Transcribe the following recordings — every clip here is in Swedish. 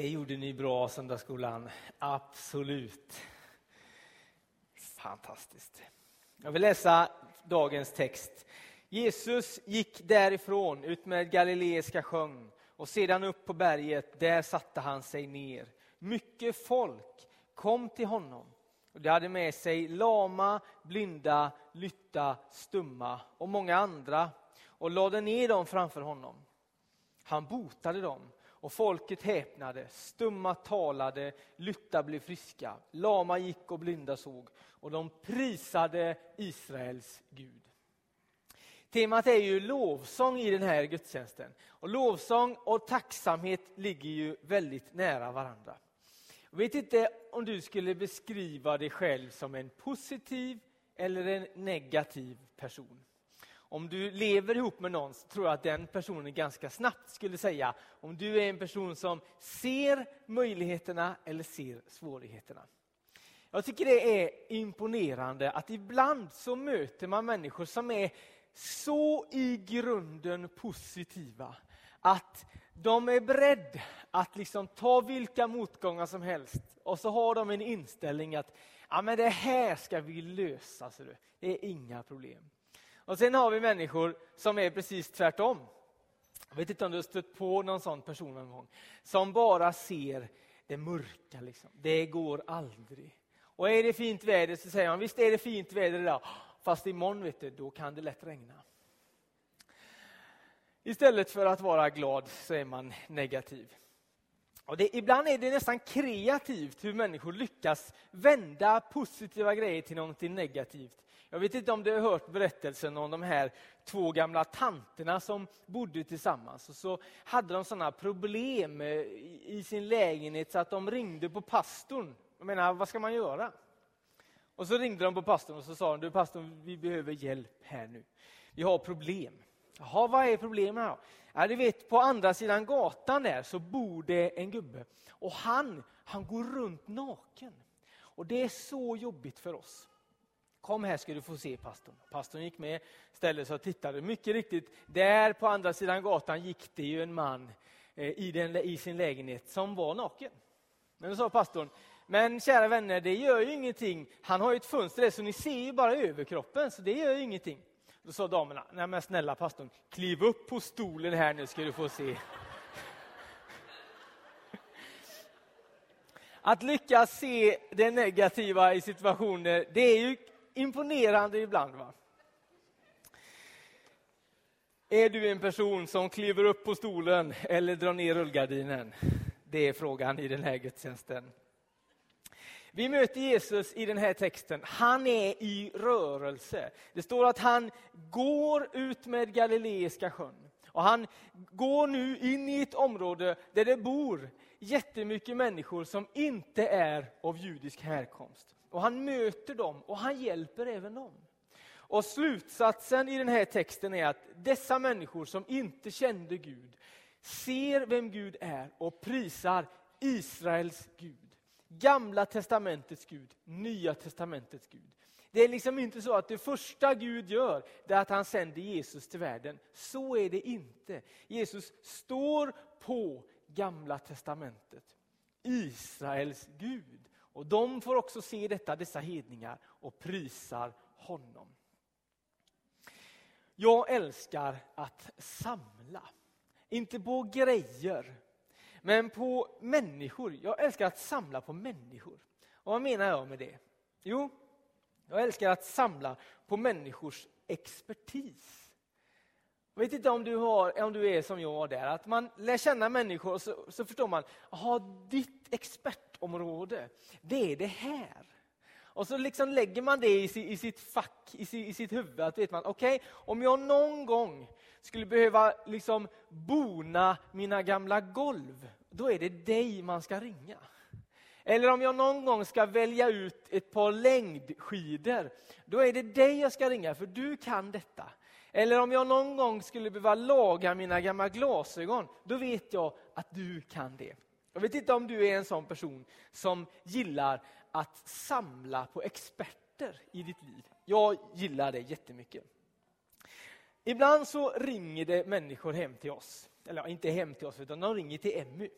Det gjorde ni bra söndagsskolan, absolut. Fantastiskt. Jag vill läsa dagens text. Jesus gick därifrån ut med Galileiska sjön och sedan upp på berget, där satte han sig ner. Mycket folk kom till honom och de hade med sig lama, blinda, lytta, stumma och många andra och lade ner dem framför honom. Han botade dem och folket häpnade, stumma talade, lytta blev friska, lama gick och blinda såg och de prisade Israels Gud. Temat är ju lovsång i den här gudstjänsten. Och lovsång och tacksamhet ligger ju väldigt nära varandra. Jag vet inte om du skulle beskriva dig själv som en positiv eller en negativ person. Om du lever ihop med någon så tror jag att den personen ganska snabbt skulle säga om du är en person som ser möjligheterna eller ser svårigheterna. Jag tycker det är imponerande att ibland så möter man människor som är så i grunden positiva att de är beredda att liksom ta vilka motgångar som helst och så har de en inställning att ja, men det här ska vi lösa. Så det är inga problem. Och Sen har vi människor som är precis tvärtom. Jag vet inte om du har stött på någon sån person någon gång. Som bara ser det mörka. Liksom. Det går aldrig. Och är det fint väder så säger man visst är det fint väder idag. Fast imorgon vet du, då kan det lätt regna. Istället för att vara glad så är man negativ. Och det, ibland är det nästan kreativt hur människor lyckas vända positiva grejer till något negativt. Jag vet inte om du har hört berättelsen om de här två gamla tanterna som bodde tillsammans. Och så hade de sådana problem eh, i sin lägenhet så att de ringde på pastorn. Jag menar, vad ska man göra? Och så ringde de på pastorn och så sa de, du pastorn, vi behöver hjälp här nu. Vi har problem. Jaha, vad är problemen då? Ja, du vet, på andra sidan gatan där så bor det en gubbe. Och han, han går runt naken. Och det är så jobbigt för oss. Kom här ska du få se pastorn. Pastorn gick med, ställde sig och tittade. Mycket riktigt, där på andra sidan gatan gick det ju en man eh, i, den, i sin lägenhet som var naken. Men då sa pastorn, men kära vänner, det gör ju ingenting. Han har ju ett fönster där så ni ser ju bara överkroppen, så det gör ju ingenting. Då sa damerna, nej men snälla pastorn, kliv upp på stolen här nu ska du få se. Att lyckas se det negativa i situationer, det är ju imponerande ibland. va? Är du en person som kliver upp på stolen eller drar ner rullgardinen? Det är frågan i den här gudstjänsten. Vi möter Jesus i den här texten. Han är i rörelse. Det står att han går ut med Galileiska sjön. Och han går nu in i ett område där det bor jättemycket människor som inte är av judisk härkomst. Och han möter dem och han hjälper även dem. Och slutsatsen i den här texten är att dessa människor som inte kände Gud ser vem Gud är och prisar Israels Gud. Gamla testamentets Gud, Nya testamentets Gud. Det är liksom inte så att det första Gud gör är att han sänder Jesus till världen. Så är det inte. Jesus står på Gamla testamentet. Israels Gud. Och de får också se detta, dessa hedningar, och prisar honom. Jag älskar att samla. Inte på grejer, men på människor. Jag älskar att samla på människor. Och vad menar jag med det? Jo, jag älskar att samla på människors expertis. Jag vet inte om du, har, om du är som jag där, att man lär känna människor och så, så förstår man, aha, ditt expertområde, det är det här. Och så liksom lägger man det i, i sitt fack, i, i sitt huvud. Att vet man, okej, okay, om jag någon gång skulle behöva liksom bona mina gamla golv, då är det dig man ska ringa. Eller om jag någon gång ska välja ut ett par längdskidor, då är det dig jag ska ringa, för du kan detta. Eller om jag någon gång skulle behöva laga mina gamla glasögon, då vet jag att du kan det. Jag vet inte om du är en sån person som gillar att samla på experter i ditt liv. Jag gillar det jättemycket. Ibland så ringer det människor hem till oss. Eller inte hem till oss, utan de ringer till Emmy.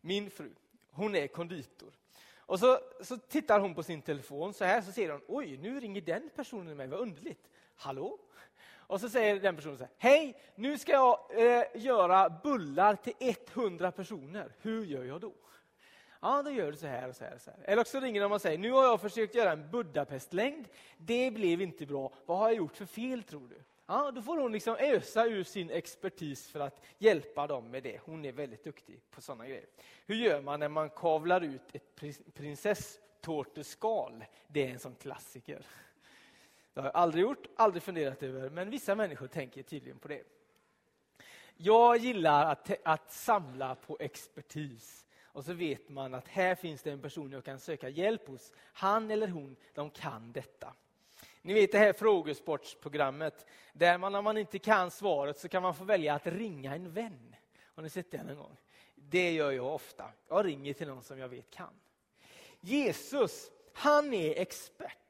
min fru, hon är konditor. Och så, så tittar hon på sin telefon så här, så ser hon, oj, nu ringer den personen mig, vad underligt. Hallå? Och så säger den personen så här, hej, nu ska jag eh, göra bullar till 100 personer. Hur gör jag då? Ja, då gör du så här och så här. Och så här. Eller också ringer de och säger, nu har jag försökt göra en Budapestlängd. Det blev inte bra. Vad har jag gjort för fel tror du? Ja, då får hon liksom ösa ur sin expertis för att hjälpa dem med det. Hon är väldigt duktig på sådana grejer. Hur gör man när man kavlar ut ett prinsesstårteskal? Det är en sån klassiker. Det har jag aldrig gjort, aldrig funderat över, men vissa människor tänker tydligen på det. Jag gillar att, att samla på expertis. Och så vet man att här finns det en person jag kan söka hjälp hos. Han eller hon, de kan detta. Ni vet det här frågesportsprogrammet, där man om man inte kan svaret så kan man få välja att ringa en vän. Har ni sett det någon gång? Det gör jag ofta. Jag ringer till någon som jag vet kan. Jesus, han är expert.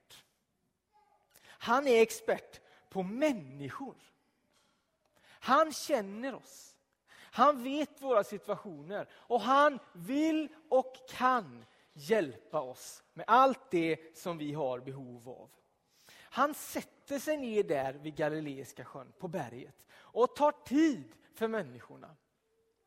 Han är expert på människor. Han känner oss. Han vet våra situationer och han vill och kan hjälpa oss med allt det som vi har behov av. Han sätter sig ner där vid Galileiska sjön, på berget och tar tid för människorna.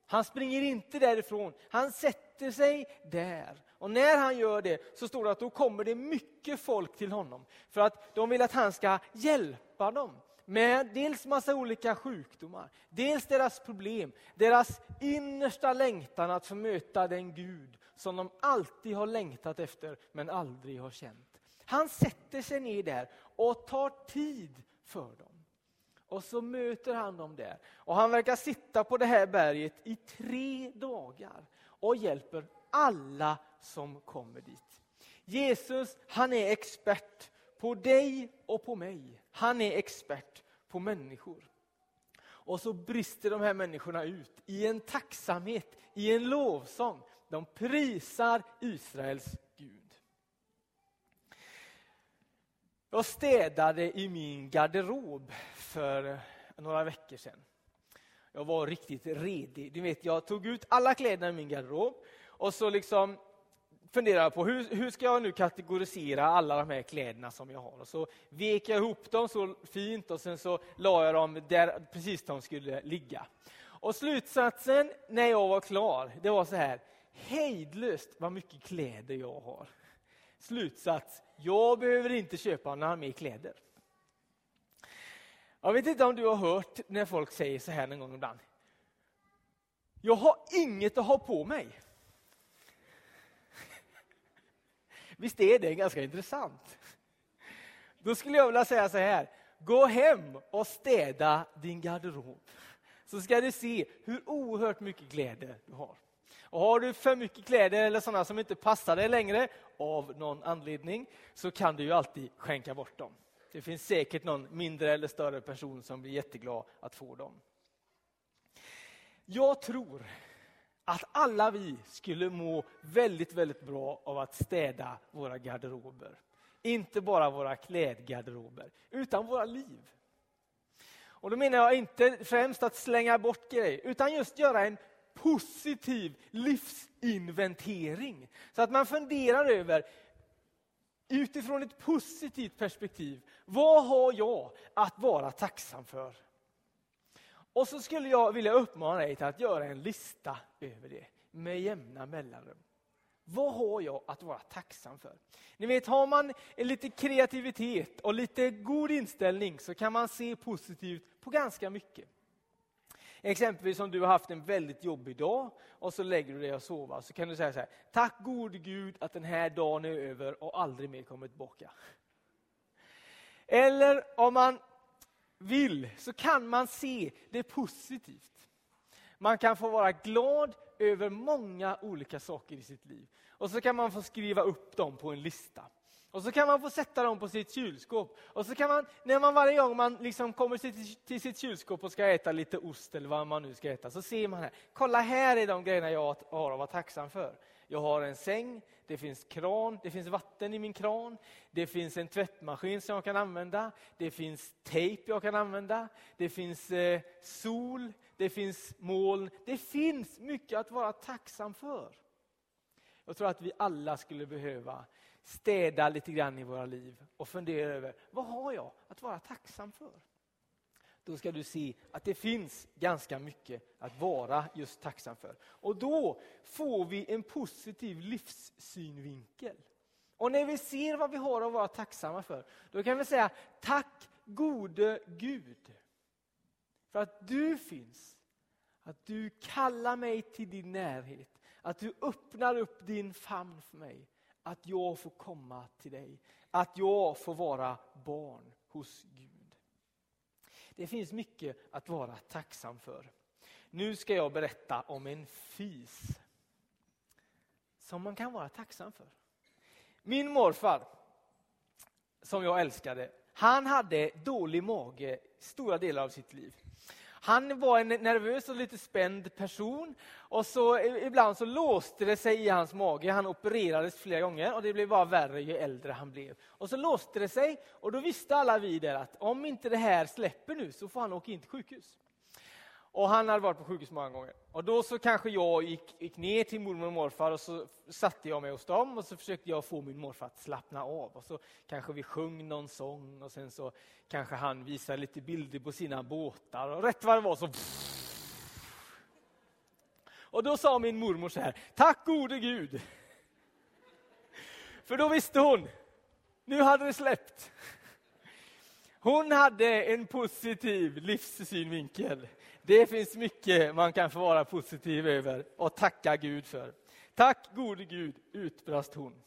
Han springer inte därifrån, han sätter sätter sig där. Och när han gör det så står det att då kommer det mycket folk till honom. För att de vill att han ska hjälpa dem med dels massa olika sjukdomar, dels deras problem, deras innersta längtan att få möta den Gud som de alltid har längtat efter men aldrig har känt. Han sätter sig ner där och tar tid för dem. Och så möter han dem där. Och han verkar sitta på det här berget i tre dagar och hjälper alla som kommer dit. Jesus, han är expert på dig och på mig. Han är expert på människor. Och så brister de här människorna ut i en tacksamhet, i en lovsång. De prisar Israels Gud. Jag städade i min garderob för några veckor sedan. Jag var riktigt redig. Du vet, jag tog ut alla kläderna i min garderob och så liksom funderade på hur, hur ska jag nu kategorisera alla de här kläderna som jag har. Och så vek jag ihop dem så fint och sen så la jag dem där precis de skulle ligga. Och slutsatsen när jag var klar, det var så här, hejdlöst vad mycket kläder jag har. Slutsats, jag behöver inte köpa några mer kläder. Jag vet inte om du har hört när folk säger så här någon gång ibland. Jag har inget att ha på mig. Visst är det ganska intressant? Då skulle jag vilja säga så här. Gå hem och städa din garderob. Så ska du se hur oerhört mycket kläder du har. Och har du för mycket kläder eller sådana som inte passar dig längre av någon anledning så kan du ju alltid skänka bort dem. Det finns säkert någon mindre eller större person som blir jätteglad att få dem. Jag tror att alla vi skulle må väldigt, väldigt bra av att städa våra garderober. Inte bara våra klädgarderober, utan våra liv. Och då menar jag inte främst att slänga bort grejer, utan just göra en positiv livsinventering. Så att man funderar över, utifrån ett positivt perspektiv, vad har jag att vara tacksam för? Och så skulle jag vilja uppmana dig till att göra en lista över det med jämna mellanrum. Vad har jag att vara tacksam för? Ni vet, har man lite kreativitet och lite god inställning så kan man se positivt på ganska mycket. Exempelvis om du har haft en väldigt jobbig dag och så lägger du dig och sover så kan du säga så här, tack gode Gud att den här dagen är över och aldrig mer kommer tillbaka. Eller om man vill så kan man se det positivt. Man kan få vara glad över många olika saker i sitt liv. Och så kan man få skriva upp dem på en lista. Och så kan man få sätta dem på sitt kylskåp. Och så kan man, när man varje gång man liksom kommer till sitt kylskåp och ska äta lite ost eller vad man nu ska äta, så ser man här, kolla här är de grejerna jag har att vara tacksam för jag har en säng, det finns kran, det finns vatten i min kran, det finns en tvättmaskin som jag kan använda, det finns tejp jag kan använda, det finns eh, sol, det finns moln. Det finns mycket att vara tacksam för. Jag tror att vi alla skulle behöva städa lite grann i våra liv och fundera över vad har jag att vara tacksam för? Då ska du se att det finns ganska mycket att vara just tacksam för. Och då får vi en positiv livssynvinkel. Och när vi ser vad vi har att vara tacksamma för, då kan vi säga tack gode Gud. För att du finns. Att du kallar mig till din närhet. Att du öppnar upp din famn för mig. Att jag får komma till dig. Att jag får vara barn hos Gud. Det finns mycket att vara tacksam för. Nu ska jag berätta om en fis som man kan vara tacksam för. Min morfar, som jag älskade, han hade dålig mage stora delar av sitt liv. Han var en nervös och lite spänd person. Och så Ibland så låste det sig i hans mage. Han opererades flera gånger och det blev bara värre ju äldre han blev. Och så låste det sig och då visste alla vi där att om inte det här släpper nu så får han åka in till sjukhus. Och han hade varit på sjukhus många gånger. Och då så kanske jag gick, gick ner till mormor och morfar och så satte jag mig hos dem och så försökte jag få min morfar att slappna av. Och så kanske vi sjöng någon sång och sen så kanske han visade lite bilder på sina båtar och rätt vad det var så... Och då sa min mormor så här, tack gode Gud. För då visste hon, nu hade det släppt. Hon hade en positiv livssynvinkel. Det finns mycket man kan få vara positiv över och tacka Gud för. Tack gode Gud, utbrast hon.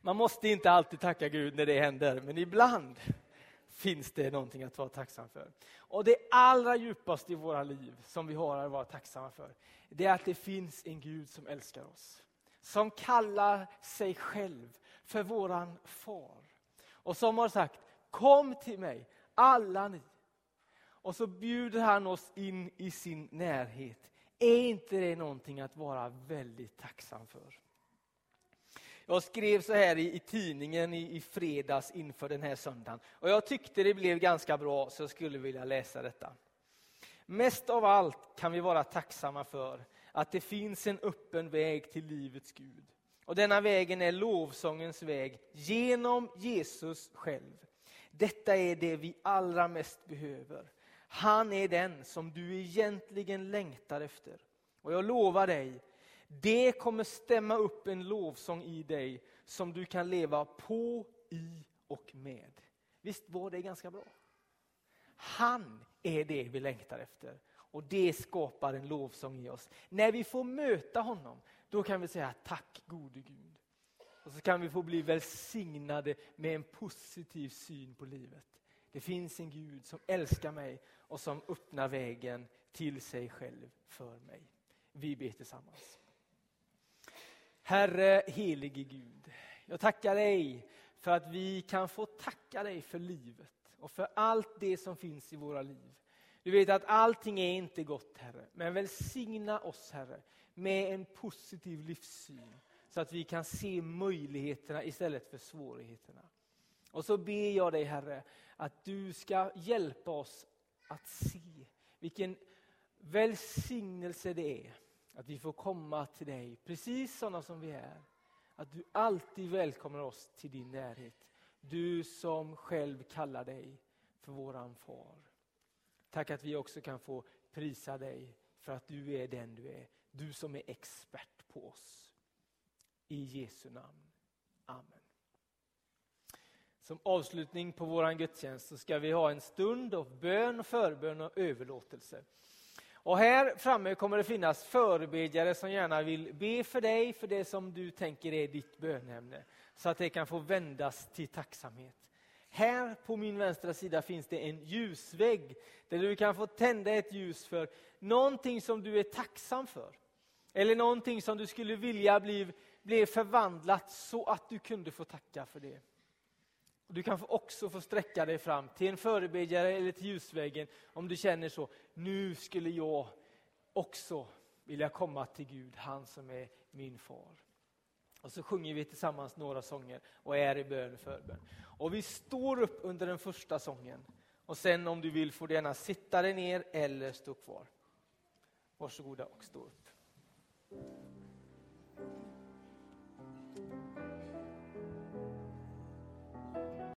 Man måste inte alltid tacka Gud när det händer, men ibland finns det någonting att vara tacksam för. Och det allra djupaste i våra liv som vi har att vara tacksamma för, det är att det finns en Gud som älskar oss. Som kallar sig själv för våran far. Och som har sagt, kom till mig, alla ni och så bjuder han oss in i sin närhet. Är inte det någonting att vara väldigt tacksam för? Jag skrev så här i, i tidningen i, i, fredags inför den här söndagen. Och jag tyckte det blev ganska bra så jag skulle vilja läsa detta. Mest av allt kan vi vara tacksamma för att det finns en öppen väg till livets Gud. Och denna vägen är lovsångens väg genom Jesus själv. Detta är det vi allra mest behöver. Han är den som du egentligen längtar efter. Och jag lovar dig, det kommer stämma upp en lovsång i dig som du kan leva på, i och med. Visst var det ganska bra? Han är det vi längtar efter. Och det skapar en lovsång i oss. När vi får möta honom, då kan vi säga tack gode Gud. Och så kan vi få bli välsignade med en positiv syn på livet. Det finns en Gud som älskar mig och som öppnar vägen till sig själv för mig. Vi ber tillsammans. Herre helige Gud, jag tackar dig för att vi kan få tacka dig för livet och för allt det som finns i våra liv. Du vet att allting är inte gott, Herre, men välsigna oss, Herre, med en positiv livssyn så att vi kan se möjligheterna istället för svårigheterna. Och så ber jag dig, Herre, att du ska hjälpa oss att se vilken välsignelse det är att vi får komma till dig, precis sådana som vi är. Att du alltid välkomnar oss till din närhet. Du som själv kallar dig för våran far. Tack att vi också kan få prisa dig för att du är den du är. Du som är expert på oss. I Jesu namn. Amen. Som avslutning på vår gudstjänst så ska vi ha en stund av bön, förbön och överlåtelse. Och här framme kommer det finnas förebedjare som gärna vill be för dig, för det som du tänker är ditt bönämne. Så att det kan få vändas till tacksamhet. Här på min vänstra sida finns det en ljusvägg där du kan få tända ett ljus för någonting som du är tacksam för. Eller någonting som du skulle vilja bli, bli förvandlat så att du kunde få tacka för det. Du kan också få sträcka dig fram till en förebedjare eller till ljusväggen om du känner så. Nu skulle jag också vilja komma till Gud, han som är min far. Och så sjunger vi tillsammans några sånger och är i bön och förbön. Och vi står upp under den första sången. Och sen om du vill får du gärna sitta dig ner eller stå kvar. Varsågoda och stå upp.